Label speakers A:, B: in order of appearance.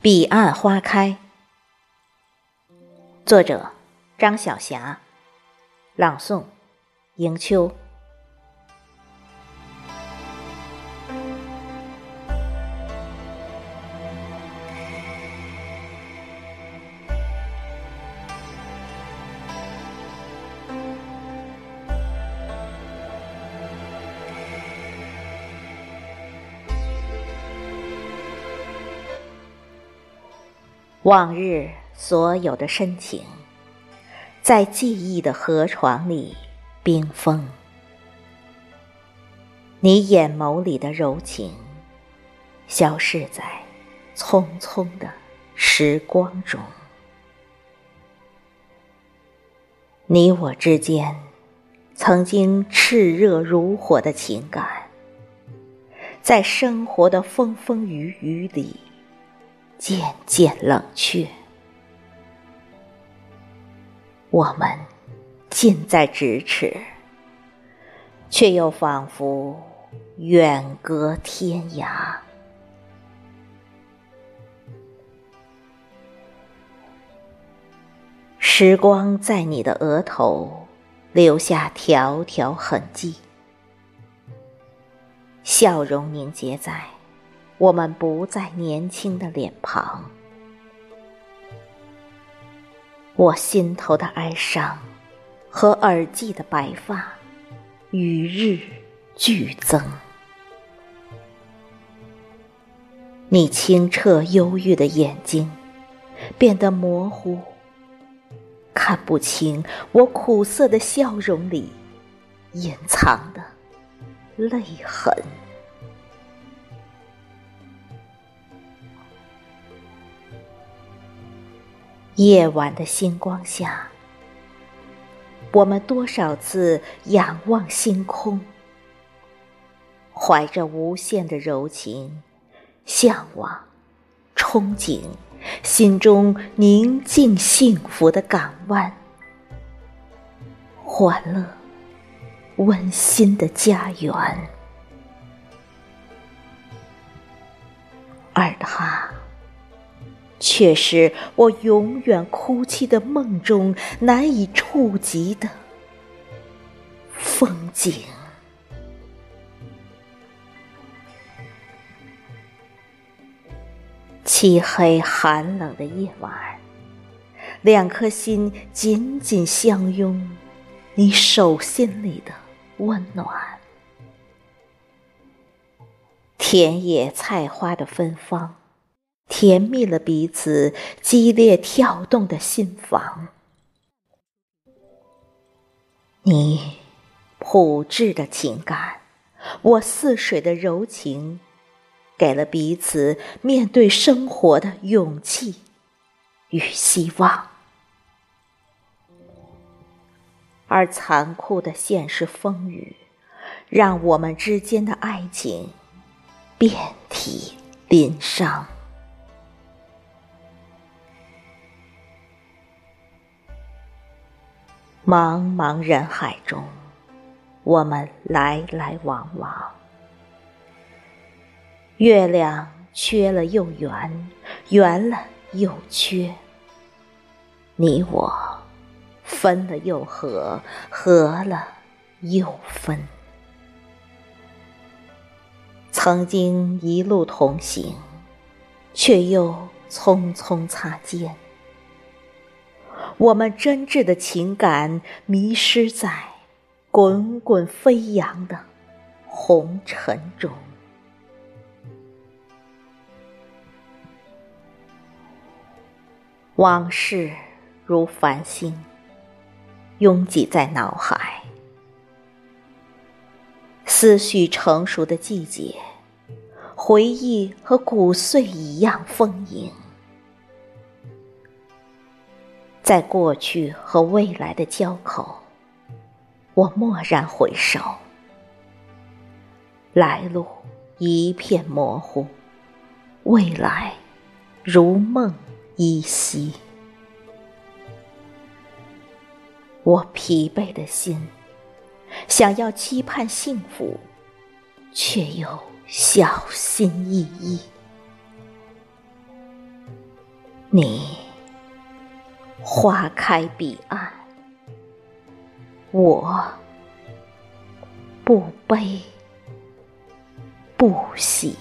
A: 彼岸花开，作者张晓霞，朗诵迎秋。往日所有的深情，在记忆的河床里冰封。你眼眸里的柔情，消逝在匆匆的时光中。你我之间，曾经炽热如火的情感，在生活的风风雨雨里。渐渐冷却，我们近在咫尺，却又仿佛远隔天涯。时光在你的额头留下条条痕迹，笑容凝结在。我们不再年轻的脸庞，我心头的哀伤和耳际的白发与日俱增。你清澈忧郁的眼睛变得模糊，看不清我苦涩的笑容里隐藏的泪痕。夜晚的星光下，我们多少次仰望星空，怀着无限的柔情，向往、憧憬，心中宁静幸福的港湾，欢乐、温馨的家园，却是我永远哭泣的梦中难以触及的风景。漆黑寒冷的夜晚，两颗心紧紧相拥，你手心里的温暖，田野菜花的芬芳。甜蜜了彼此激烈跳动的心房，你朴质的情感，我似水的柔情，给了彼此面对生活的勇气与希望。而残酷的现实风雨，让我们之间的爱情遍体鳞伤。茫茫人海中，我们来来往往。月亮缺了又圆，圆了又缺。你我分了又合，合了又分。曾经一路同行，却又匆匆擦肩。我们真挚的情感迷失在滚滚飞扬的红尘中，往事如繁星，拥挤在脑海。思绪成熟的季节，回忆和骨碎一样丰盈。在过去和未来的交口，我蓦然回首，来路一片模糊，未来如梦依稀。我疲惫的心，想要期盼幸福，却又小心翼翼。你花开彼岸，我不悲不喜。